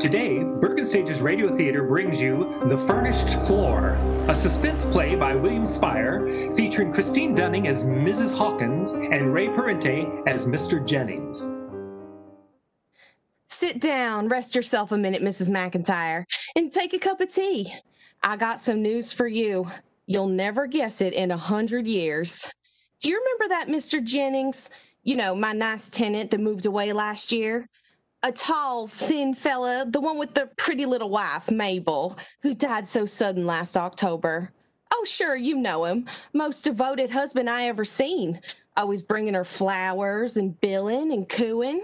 Today, Bergen Stages Radio Theater brings you The Furnished Floor, a suspense play by William Spire featuring Christine Dunning as Mrs. Hawkins and Ray Parente as Mr. Jennings. Sit down, rest yourself a minute, Mrs. McIntyre, and take a cup of tea. I got some news for you. You'll never guess it in a hundred years. Do you remember that Mr. Jennings? You know, my nice tenant that moved away last year? A tall, thin fella, the one with the pretty little wife, Mabel, who died so sudden last October. Oh, sure, you know him. Most devoted husband I ever seen. Always bringing her flowers and billing and cooing.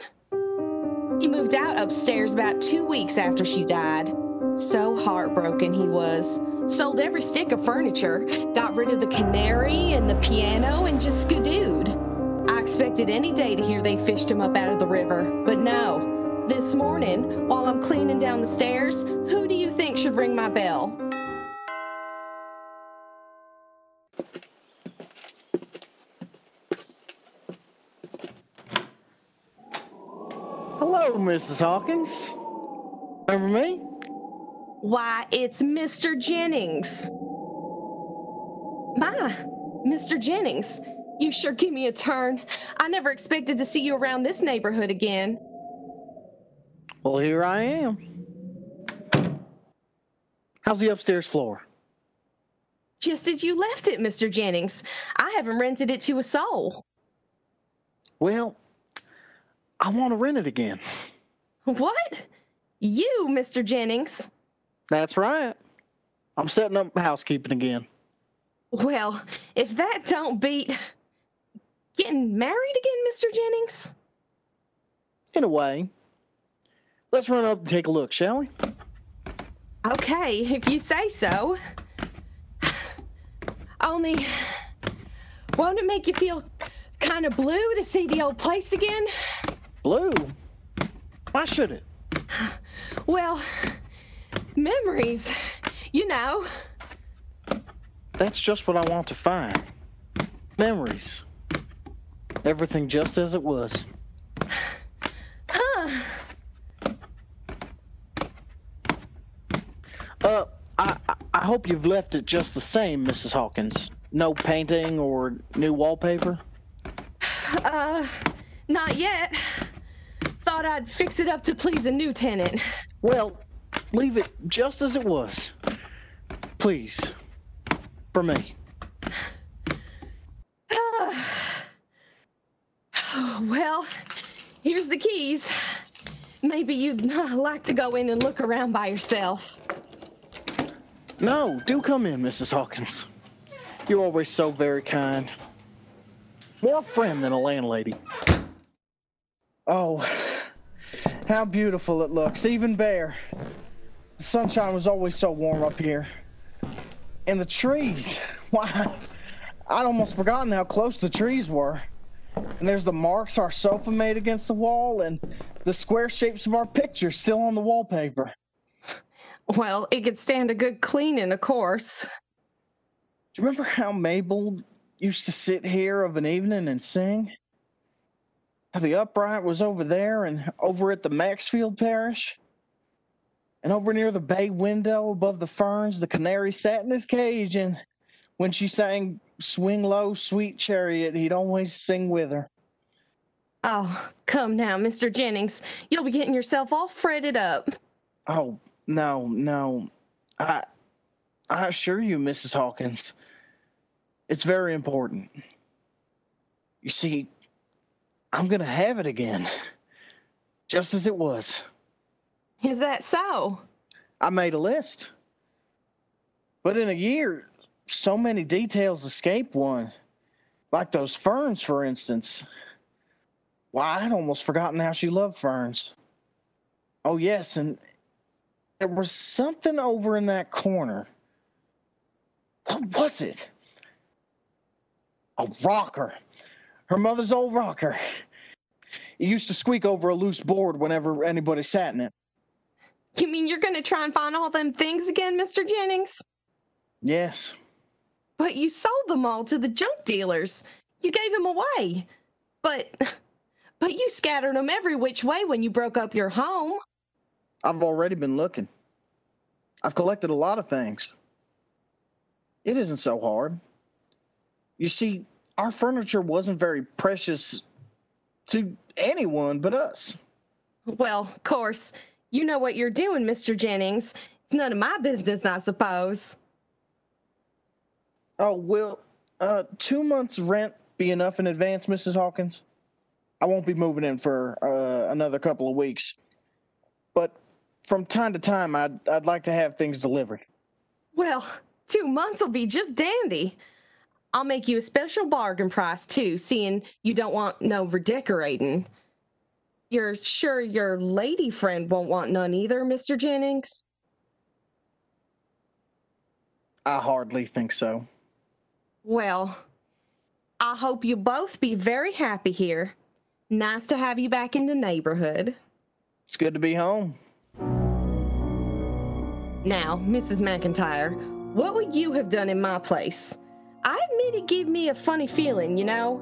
He moved out upstairs about two weeks after she died. So heartbroken he was. Sold every stick of furniture, got rid of the canary and the piano, and just skidooed. I expected any day to hear they fished him up out of the river, but no. This morning, while I'm cleaning down the stairs, who do you think should ring my bell? Hello, Mrs. Hawkins. Remember me? Why, it's Mr. Jennings. My, Mr. Jennings, you sure give me a turn. I never expected to see you around this neighborhood again. Well, here I am. How's the upstairs floor? Just as you left it, Mr. Jennings. I haven't rented it to a soul. Well, I want to rent it again. What? You, Mr. Jennings? That's right. I'm setting up housekeeping again. Well, if that don't beat getting married again, Mr. Jennings? In a way. Let's run up and take a look, shall we? Okay, if you say so. Only, won't it make you feel kind of blue to see the old place again? Blue? Why should it? Well, memories, you know. That's just what I want to find. Memories. Everything just as it was. Uh, I, I hope you've left it just the same, Mrs. Hawkins. No painting or new wallpaper? Uh, not yet. Thought I'd fix it up to please a new tenant. Well, leave it just as it was. Please. For me. well, here's the keys. Maybe you'd like to go in and look around by yourself. No, do come in, Mrs. Hawkins. You're always so very kind. More a friend than a landlady. Oh, how beautiful it looks, even bare. The sunshine was always so warm up here. And the trees. Why, I'd almost forgotten how close the trees were. And there's the marks our sofa made against the wall and the square shapes of our pictures still on the wallpaper. Well, it could stand a good cleaning, of course. Do you remember how Mabel used to sit here of an evening and sing? How the upright was over there and over at the Maxfield Parrish? And over near the bay window above the ferns, the canary sat in his cage, and when she sang Swing Low, Sweet Chariot, he'd always sing with her. Oh, come now, Mr. Jennings. You'll be getting yourself all fretted up. Oh, no, no. I I assure you, Mrs. Hawkins, it's very important. You see, I'm going to have it again, just as it was. Is that so? I made a list. But in a year, so many details escape one. Like those ferns, for instance. Why, I'd almost forgotten how she loved ferns. Oh, yes, and there was something over in that corner. What was it? A rocker. Her mother's old rocker. It used to squeak over a loose board whenever anybody sat in it. You mean you're going to try and find all them things again, Mr. Jennings? Yes. But you sold them all to the junk dealers. You gave them away. But but you scattered them every which way when you broke up your home. I've already been looking. I've collected a lot of things. It isn't so hard. You see, our furniture wasn't very precious to anyone but us. Well, of course, you know what you're doing, Mr. Jennings. It's none of my business, I suppose. Oh, will uh, two months' rent be enough in advance, Mrs. Hawkins? I won't be moving in for uh, another couple of weeks. But from time to time, I'd, I'd like to have things delivered. Well, two months will be just dandy. I'll make you a special bargain price, too, seeing you don't want no redecorating. You're sure your lady friend won't want none either, Mr. Jennings? I hardly think so. Well, I hope you both be very happy here. Nice to have you back in the neighborhood. It's good to be home. Now, Mrs. McIntyre, what would you have done in my place? I admit it gave me a funny feeling, you know.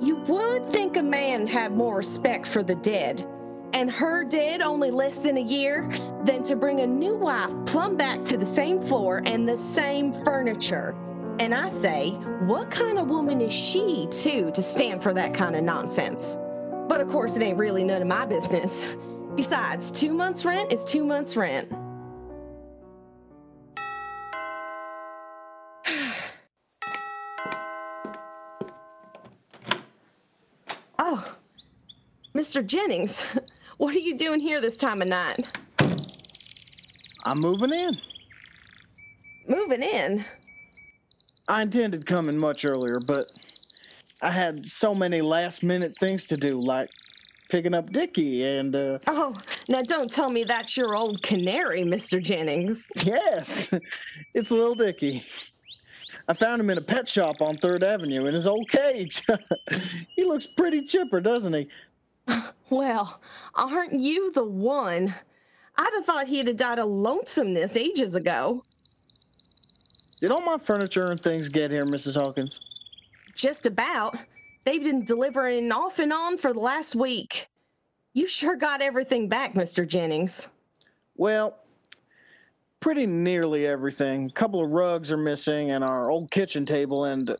You would think a man had more respect for the dead, and her dead only less than a year, than to bring a new wife plumb back to the same floor and the same furniture. And I say, what kind of woman is she, too, to stand for that kind of nonsense? But of course, it ain't really none of my business. Besides, two months' rent is two months' rent. Mr. Jennings, what are you doing here this time of night? I'm moving in. Moving in? I intended coming much earlier, but I had so many last minute things to do, like picking up Dickie and, uh, Oh, now don't tell me that's your old canary, Mr. Jennings. yes, it's little Dickie. I found him in a pet shop on Third Avenue in his old cage. he looks pretty chipper, doesn't he? Well, aren't you the one? I'd have thought he'd have died of lonesomeness ages ago. Did all my furniture and things get here, Mrs. Hawkins? Just about. They've been delivering off and on for the last week. You sure got everything back, Mr. Jennings. Well, pretty nearly everything. A couple of rugs are missing, and our old kitchen table, and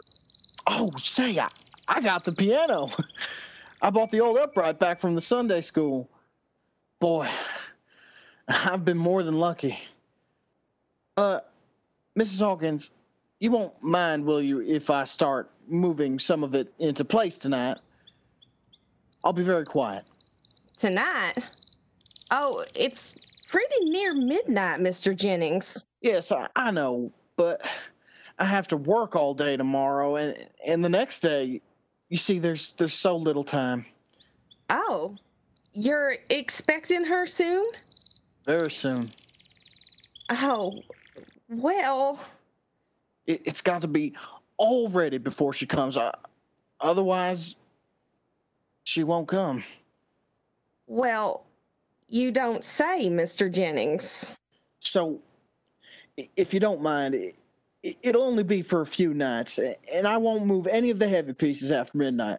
oh, say, I, I got the piano. I bought the old upright back from the Sunday school. Boy, I've been more than lucky. Uh, Mrs. Hawkins, you won't mind, will you, if I start moving some of it into place tonight? I'll be very quiet. Tonight? Oh, it's pretty near midnight, Mr. Jennings. Yes, I, I know, but I have to work all day tomorrow, and and the next day, you see, there's there's so little time. Oh, you're expecting her soon? Very soon. Oh, well, It, it's got to be all ready before she comes. Uh, otherwise, she won't come. well, you don't say, Mr. Jennings. So, if you don't mind, it, it'll only be for a few nights, and I won't move any of the heavy pieces after midnight.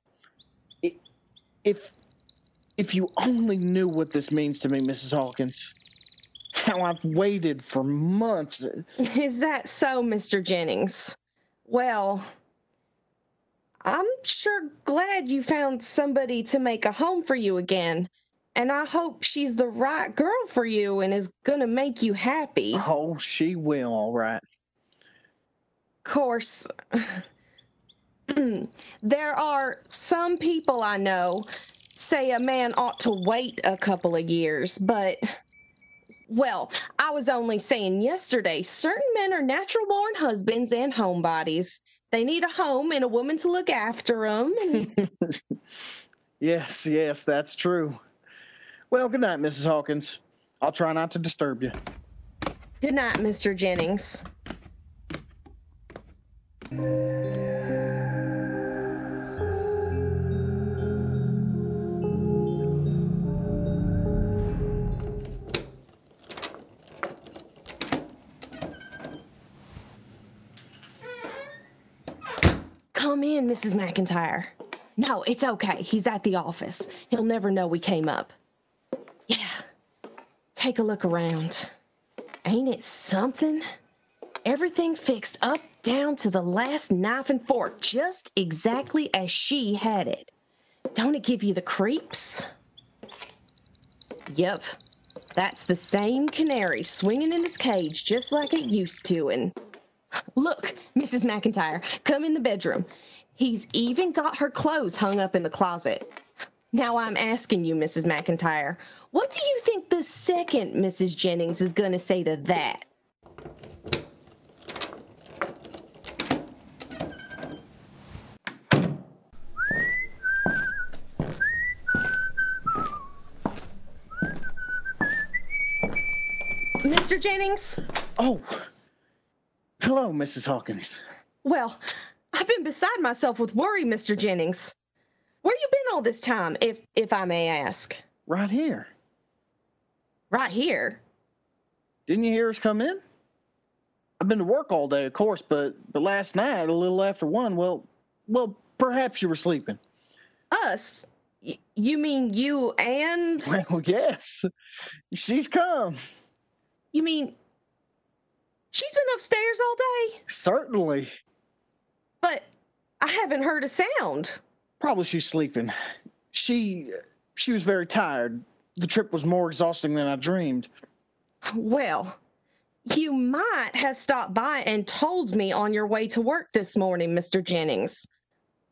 If if you only knew what this means to me, Mrs. Hawkins, how I've waited for months. Is that so, Mr. Jennings? Well, I'm sure glad you found somebody to make a home for you again. And I hope she's the right girl for you and is gonna make you happy. Oh, she will, all right. Course, there are some people I know say a man ought to wait a couple of years, but well, I was only saying yesterday, certain men are natural born husbands and homebodies. They need a home and a woman to look after them. Yes, yes, that's true. Well, good night, Mrs. Hawkins. I'll try not to disturb you. Good night, Mr. Jennings. Come in, Mrs. McIntyre. No, it's okay. He's at the office. He'll never know we came up. Yeah. take a look around. Ain't it something? Everything fixed up down to the last knife and fork, just exactly as she had it. Don't it give you the creeps? Yep, that's the same canary swinging in his cage just like it used to. And look, Mrs. McIntyre, come in the bedroom. He's even got her clothes hung up in the closet. Now I'm asking you, Mrs. McIntyre, what do you think the second Mrs. Jennings is going to say to that? Mr. Jennings? Oh, hello, Mrs. Hawkins. Well, I've been beside myself with worry, Mr. Jennings. Where you been all this time, if if I may ask? Right here. Right here. Didn't you hear us come in? I've been to work all day, of course, but but last night, a little after one, well, well, perhaps you were sleeping. Us? Y- you mean you and Well, yes, she's come. You mean she's been upstairs all day? Certainly. But I haven't heard a sound. Probably she's sleeping. She she was very tired. The trip was more exhausting than I dreamed. Well, you might have stopped by and told me on your way to work this morning, Mr. Jennings.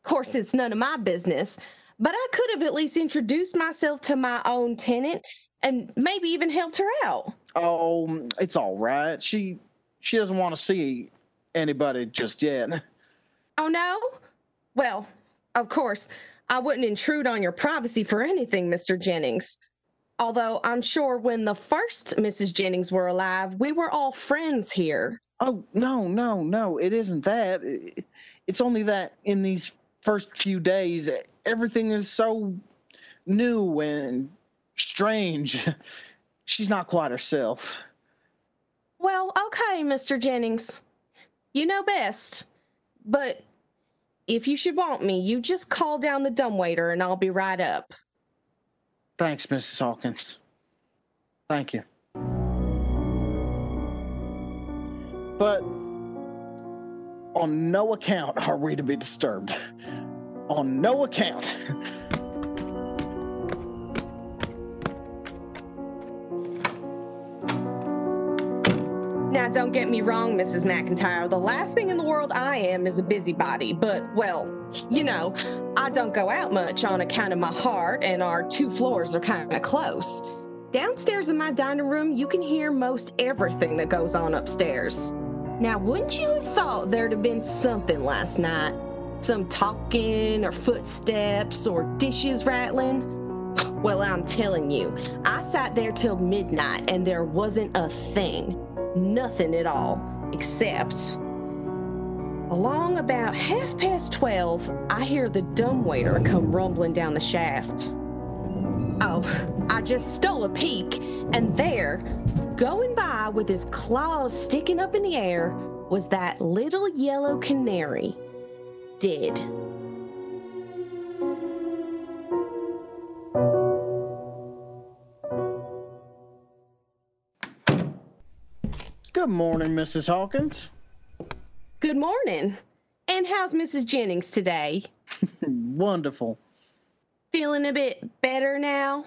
Of course, it's none of my business, but I could have at least introduced myself to my own tenant and maybe even helped her out. Oh, it's all right. She she doesn't want to see anybody just yet. Oh, no? Well, of course, I wouldn't intrude on your privacy for anything, Mr. Jennings. Although I'm sure when the first Mrs. Jennings were alive, we were all friends here. Oh, no, no, no. It isn't that. It's only that in these first few days, everything is so new and strange. She's not quite herself. Well, okay, Mr. Jennings. You know best. But if you should want me, you just call down the dumbwaiter and I'll be right up. Thanks, Mrs. Hawkins. Thank you. But on no account are we to be disturbed. On no account. don't get me wrong, Mrs. McIntyre. The last thing in the world I am is a busybody, but, well, you know, I don't go out much on account of my heart, and our two floors are kind of close. Downstairs in my dining room, you can hear most everything that goes on upstairs. Now, wouldn't you have thought there'd have been something last night? Some talking, or footsteps, or dishes rattling? Well, I'm telling you, I sat there till midnight and there wasn't a thing. Nothing at all. Except. Along about half past 12, I hear the dumbwaiter come rumbling down the shaft. Oh, I just stole a peek, and there, going by with his claws sticking up in the air, was that little yellow canary. Dead. Good morning, Mrs. Hawkins. Good morning. And how's Mrs. Jennings today? Wonderful. Feeling a bit better now?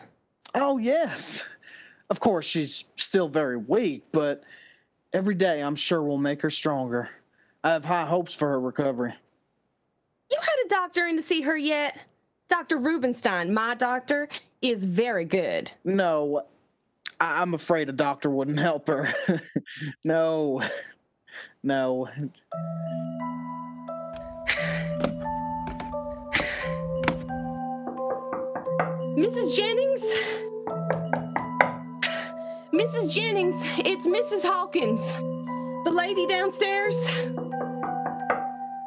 Oh, yes. Of course, she's still very weak, but every day I'm sure will make her stronger. I have high hopes for her recovery. You had a doctor in to see her yet? Dr. Rubenstein, my doctor, is very good. No, I- I'm afraid a doctor wouldn't help her. no, no. Mrs. Jennings? Mrs. Jennings, it's Mrs. Hawkins. The lady downstairs.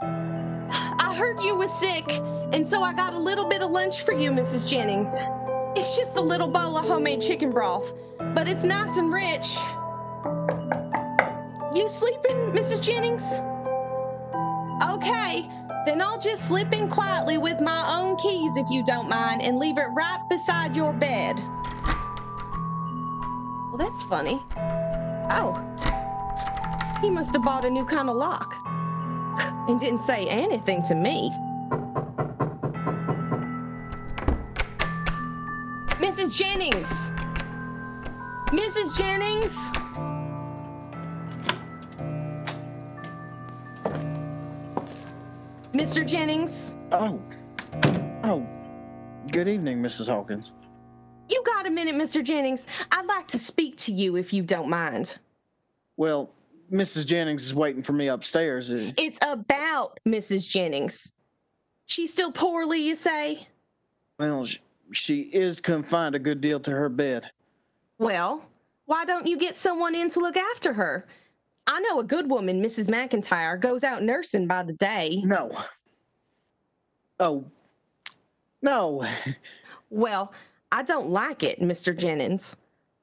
I heard you was sick, and so I got a little bit of lunch for you, Mrs. Jennings. It's just a little bowl of homemade chicken broth, but it's nice and rich. You sleeping, Mrs. Jennings? Okay, then I'll just slip in quietly with my own keys if you don't mind and leave it right beside your bed. Well, that's funny. Oh. He must have bought a new kind of lock. And didn't say anything to me. Mrs. Jennings! Mrs. Jennings! Mr. Jennings, Oh. Oh. Good evening, Mrs. Hawkins. you got a minute, Mr. Jennings? I'd like to speak to you if you don't mind. Well, Mrs. Jennings is waiting for me upstairs. It's about Mrs. Jennings. She's still poorly, you say? Well, sh- she is confined a good deal to her bed. Well, why don't you get someone in to look after her? I know a good woman, Mrs. McIntyre, goes out nursing by the day. No. Oh. No. Well, I don't like it, Mr. Jennings.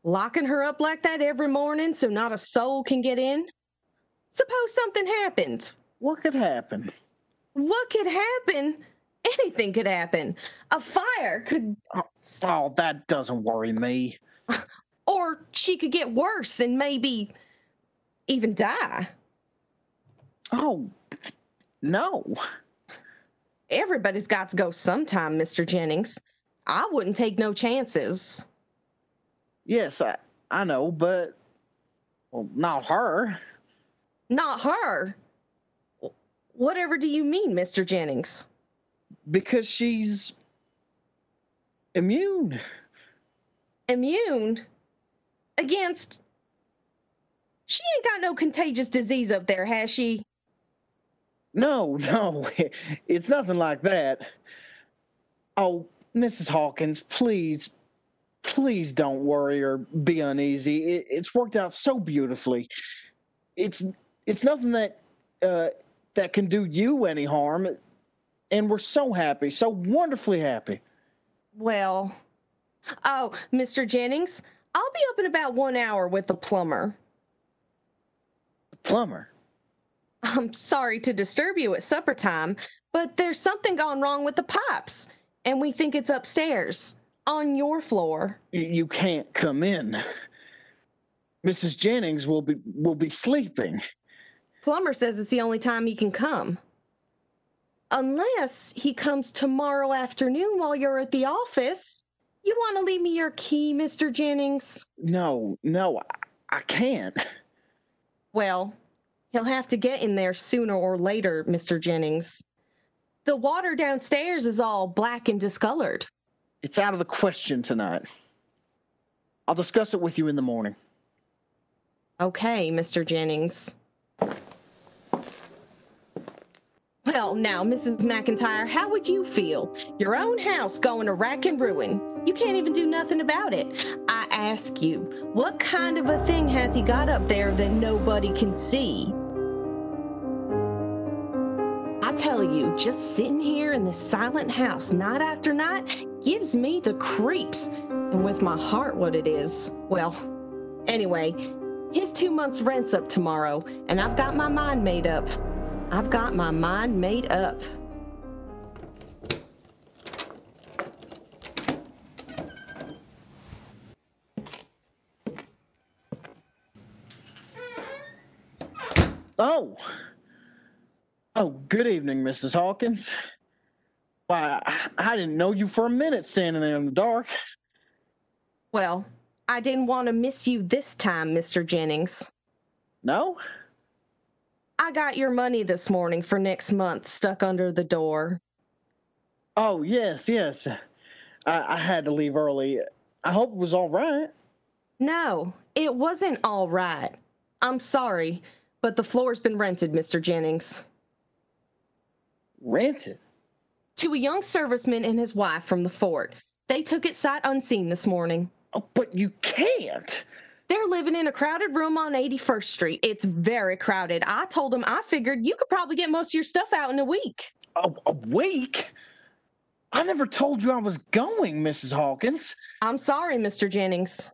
Locking her up like that every morning so not a soul can get in? Suppose something happened. What could happen? What could happen? Anything could happen. A fire could, Oh, oh that doesn't worry me. or she could get worse and maybe even die. Oh, no. Everybody's got to go sometime, Mr. Jennings. I wouldn't take no chances. Yes, I, I know, but well, not her. Not her. Whatever do you mean, Mr. Jennings? Because she's immune. Immune against. She ain't got no contagious disease up there, has she? No, no, it's nothing like that. Oh, Mrs. Hawkins, please, please don't worry or be uneasy. It, it's worked out so beautifully. It's it's nothing that uh, that can do you any harm, and we're so happy, so wonderfully happy. Well, oh, Mr. Jennings, I'll be up in about one hour with the plumber. Plumber. I'm sorry to disturb you at supper time, but there's something gone wrong with the pipes, and we think it's upstairs on your floor. you can't come in. Mrs. Jennings will be will be sleeping. Plumber says it's the only time he can come. Unless he comes tomorrow afternoon while you're at the office. You want to leave me your key, Mr. Jennings? No, no, I, I can't. Well, he'll have to get in there sooner or later, Mr. Jennings. The water downstairs is all black and discolored. It's out of the question tonight. I'll discuss it with you in the morning. Okay, Mr. Jennings. Well, now, Mrs. McIntyre, how would you feel? Your own house going to rack and ruin. You can't even do nothing about it. I ask you, what kind of a thing has he got up there that nobody can see? I tell you, just sitting here in this silent house night after night gives me the creeps. And with my heart what it is, well, anyway, his two months' rent's up tomorrow, and I've got my mind made up. I've got my mind made up. Oh. Oh, good evening, Mrs. Hawkins. Why, I, I didn't know you for a minute standing there in the dark. Well, I didn't want to miss you this time, Mr. Jennings. No? I got your money this morning for next month stuck under the door. Oh, yes, yes. I, I had to leave early. I hope it was all right. No, it wasn't all right. I'm sorry, but the floor's been rented, Mr. Jennings. Rented? To a young serviceman and his wife from the fort. They took it sight unseen this morning. Oh, but you can't. They're living in a crowded room on 81st Street. It's very crowded. I told them I figured you could probably get most of your stuff out in a week. A, a week? I never told you I was going, Mrs. Hawkins. I'm sorry, Mr. Jennings.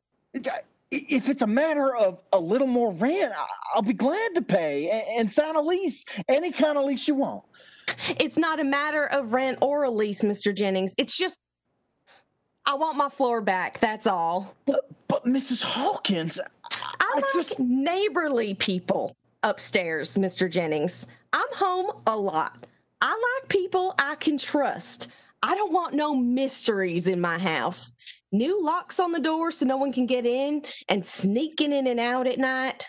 If it's a matter of a little more rent, I'll be glad to pay and sign a lease, any kind of lease you want. It's not a matter of rent or a lease, Mr. Jennings. It's just I want my floor back, that's all. But, but Mrs. Hawkins, I I like just- neighborly people upstairs, Mr. Jennings. I'm home a lot. I like people I can trust. I don't want no mysteries in my house. New locks on the door so no one can get in and sneaking in and out at night.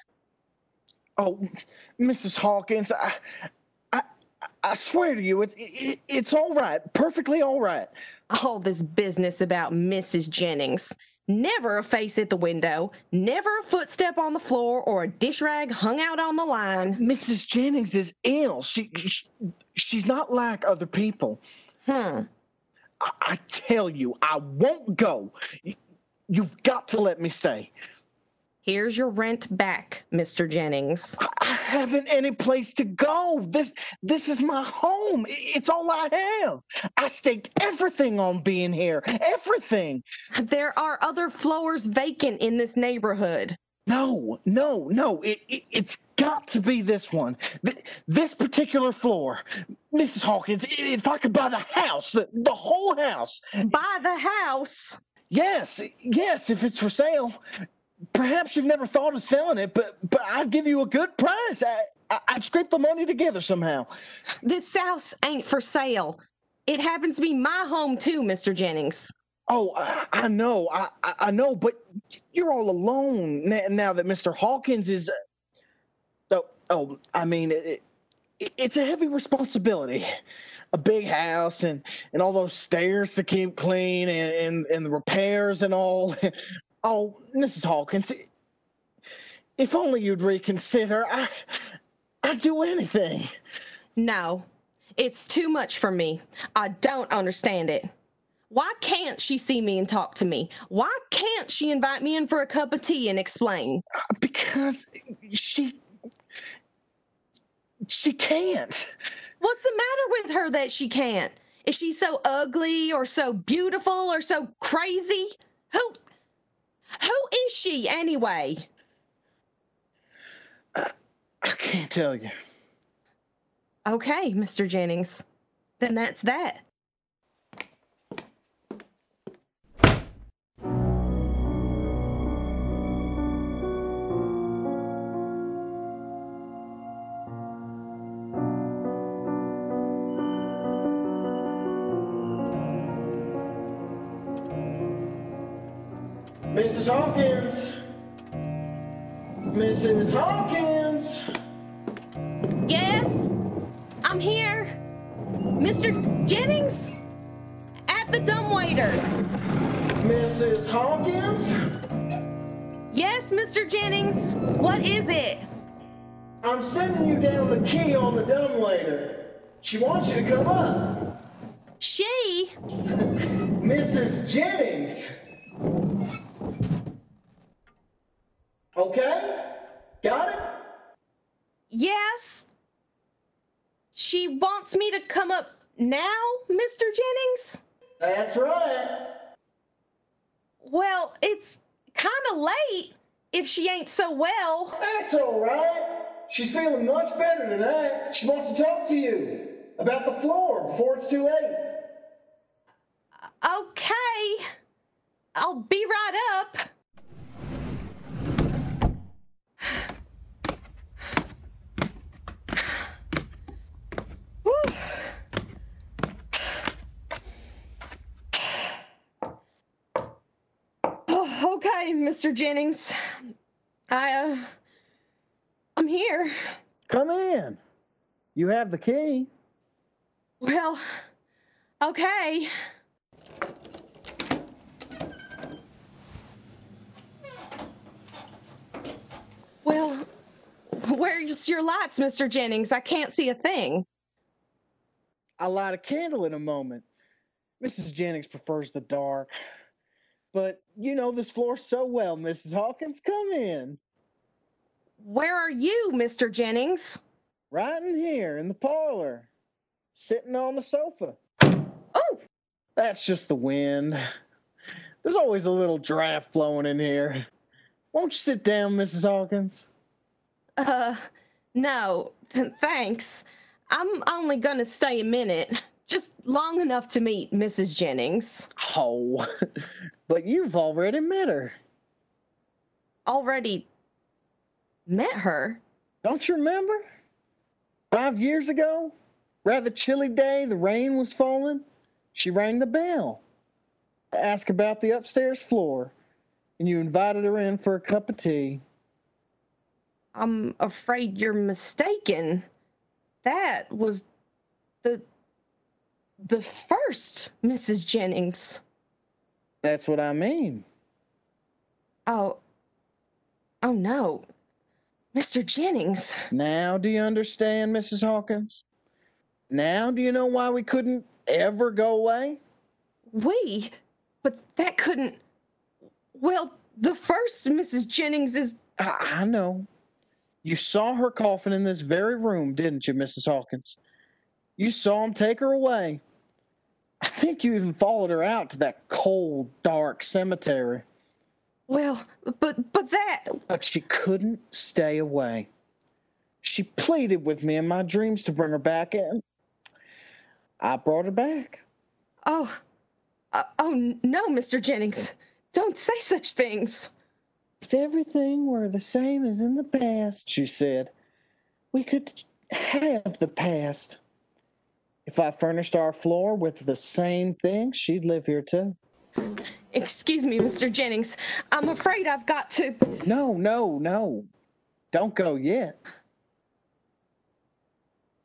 oh, Mrs. Hawkins, I, I, I swear to you, it's it, it's all right, perfectly all right. All this business about Mrs. Jennings. Never a face at the window, never a footstep on the floor or a dish rag hung out on the line. Mrs. Jennings is ill. She, she she's not like other people. Hmm. I, tell you, I won't go. You, you've got to let me stay. Here's your rent back, Mr. Jennings. I, I haven't any place to go. This this is my home. It's all I have. I staked everything on being here. Everything. There are other floors vacant in this neighborhood. No, no, no. It, it it's got to be this one. Th- this particular floor. Mrs. Hawkins, if I could buy the house, the, the whole house. Buy the house. Yes, yes, if it's for sale. Perhaps you've never thought of selling it, but but I'd give you a good price. I, I I'd scrape the money together somehow. This house ain't for sale. It happens to be my home too, Mr. Jennings. Oh, I, I know, I, I know, but you're all alone now, now that Mr. Hawkins is. Uh, oh, oh, I mean, it, it, it's a heavy responsibility. A big house and and all those stairs to keep clean and and, and the repairs and all. Oh, Mrs. Hawkins, if only you'd reconsider. I I'd do anything. No, it's too much for me. I don't understand it. Why can't she see me and talk to me? Why can't she invite me in for a cup of tea and explain? Because she she can't. What's the matter with her that she can't? Is she so ugly or so beautiful or so crazy? Who who is she anyway? I can't tell you. Okay, Mr. Jennings. Then that's that. Mrs. Hawkins. Yes, I'm here. Mr. Jennings? At the dumbwaiter. Mrs. Hawkins. Yes, Mr. Jennings. What is it? I'm sending you down the key on the dumbwaiter. She wants you to come up. She? Mrs. Jennings. Okay? Got it? Yes. She wants me to come up now, Mr. Jennings? That's right. Well, it's kind of late if she ain't so well. That's all right. She's feeling much better tonight. She wants to talk to you about the floor before it's too late. Okay. I'll be right up. Whew. Oh, okay, Mr. Jennings. I, uh, I'm here. Come in. You have the key. Well, okay. Well, where's your lights, Mr. Jennings? I can't see a thing. I'll light a candle in a moment. Mrs. Jennings prefers the dark. But you know this floor so well, Mrs. Hawkins. Come in. Where are you, Mr. Jennings? Right in here in the parlor. Sitting on the sofa. Oh, That's just the wind. There's always a little draft blowing in here. Won't you sit down, Mrs. Hawkins? uh, no, thanks. I'm only gonna stay a minute. Just long enough to meet Mrs. Jennings. Oh, but you've already met her. Already met her? Don't you remember? Five years ago, rather chilly day, the rain was falling. She rang the bell, asked about the upstairs floor, and you invited her in for a cup of tea. I'm afraid you're mistaken. That was the the first Mrs. Jennings. That's what I mean. Oh. Oh no. Mr. Jennings. Now do you understand, Mrs. Hawkins? Now do you know why we couldn't ever go away? We? But that couldn't. Well, the first Mrs. Jennings is. I, I know. You saw her coffin in this very room, didn't you, Mrs. Hawkins? You saw him take her away. I think you even followed her out to that cold, dark cemetery. Well, but but that. But she couldn't stay away. She pleaded with me in my dreams to bring her back in. I brought her back. Oh, uh, oh no, Mr. Jennings, don't say such things. If everything were the same as in the past, she said, we could have the past. If I furnished our floor with the same thing, she'd live here too. Excuse me, Mr. Jennings. I'm afraid I've got to. No, no, no. Don't go yet.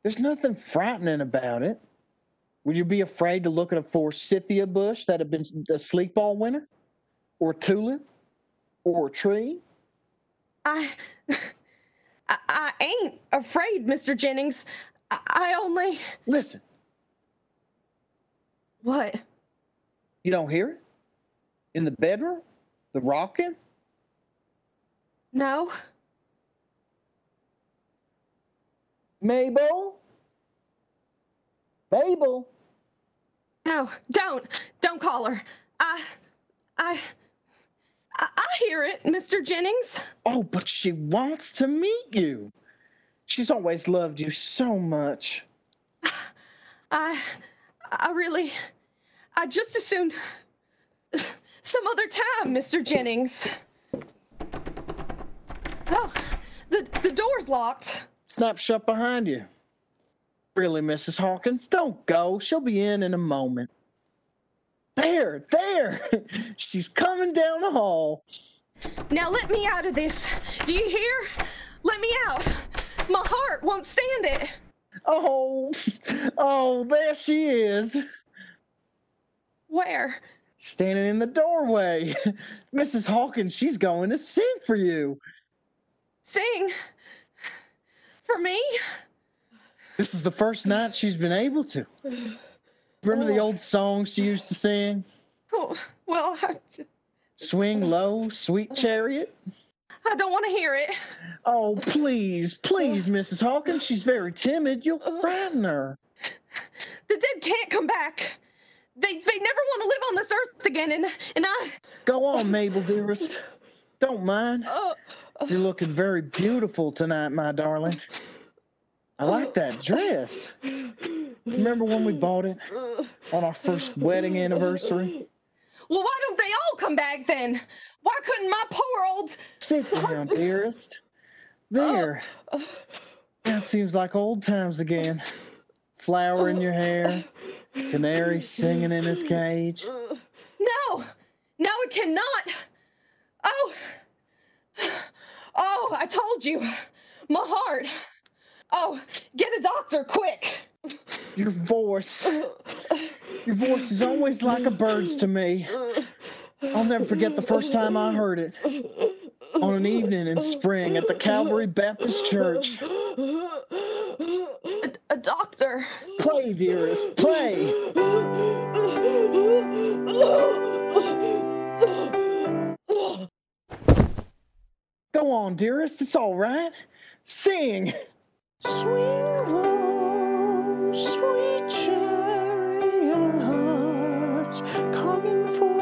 There's nothing frightening about it. Would you be afraid to look at a forsythia bush that had been asleep all winter? Or a tulip? Or a tree? I. I, ain't afraid, Mr. Jennings. I only. Listen, What? you don't hear it? In the bedroom? The rocking? No? Mabel? Mabel? No, don't. Don't call her. I. I. I, I hear it, Mr. Jennings. Oh, but she wants to meet you. She's always loved you so much. I. I really. I just assumed. Some other time, Mr. Jennings. Oh, the, the door's locked. Snap shut behind you. Really, Mrs. Hawkins, don't go. She'll be in in a moment. There, there. She's coming down the hall. Now let me out of this. Do you hear? Let me out. My heart won't stand it. Oh, oh, there she is. Where? Standing in the doorway. Mrs. Hawkins, she's going to sing for you. Sing? For me? This is the first night she's been able to. Remember the oh. old songs she used to sing? Oh, well, I, just, Swing low, sweet chariot. I don't want to hear it. Oh, please, please, Mrs. Hawkins. She's very timid. You'll frighten her. The dead can't come back. They they never want to live on this earth again, and and I. Go on, Mabel, dearest. Don't mind. Uh, You're looking very beautiful tonight, my darling. I like that dress. Remember when we bought it on our first wedding anniversary? Well, why don't they all come back then? Why couldn't my poor old? Sit down, dearest. There. That seems like old times again. Flower in your hair, canary singing in his cage. No, no, it cannot. Oh, oh, I told you, my heart. Oh, get a doctor quick. Your voice. Your voice is always like a bird's to me. I'll never forget the first time I heard it. On an evening in spring at the Calvary Baptist Church. A, a doctor. Play, dearest, play. Go on, dearest, it's all right. Sing. Swing low, sweet for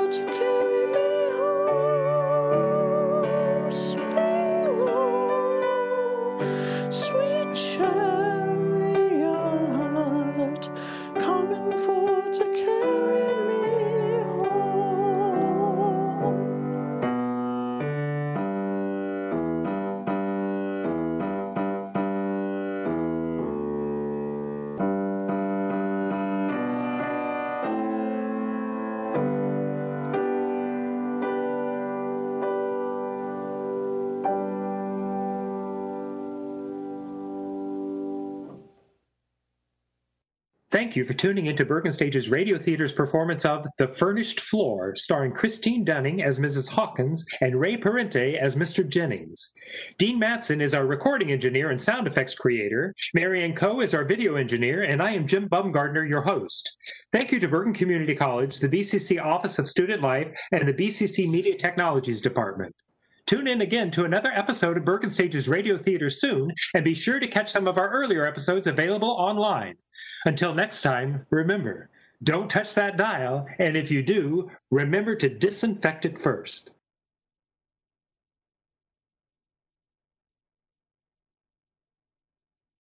Thank you for tuning into Bergen Stage's Radio Theater's performance of The Furnished Floor, starring Christine Dunning as Mrs. Hawkins and Ray Parente as Mr. Jennings. Dean Matson is our recording engineer and sound effects creator. Marianne Coe is our video engineer, and I am Jim Bumgardner, your host. Thank you to Bergen Community College, the BCC Office of Student Life, and the BCC Media Technologies Department. Tune in again to another episode of Bergen Stage's Radio Theater soon, and be sure to catch some of our earlier episodes available online. Until next time, remember don't touch that dial, and if you do, remember to disinfect it first.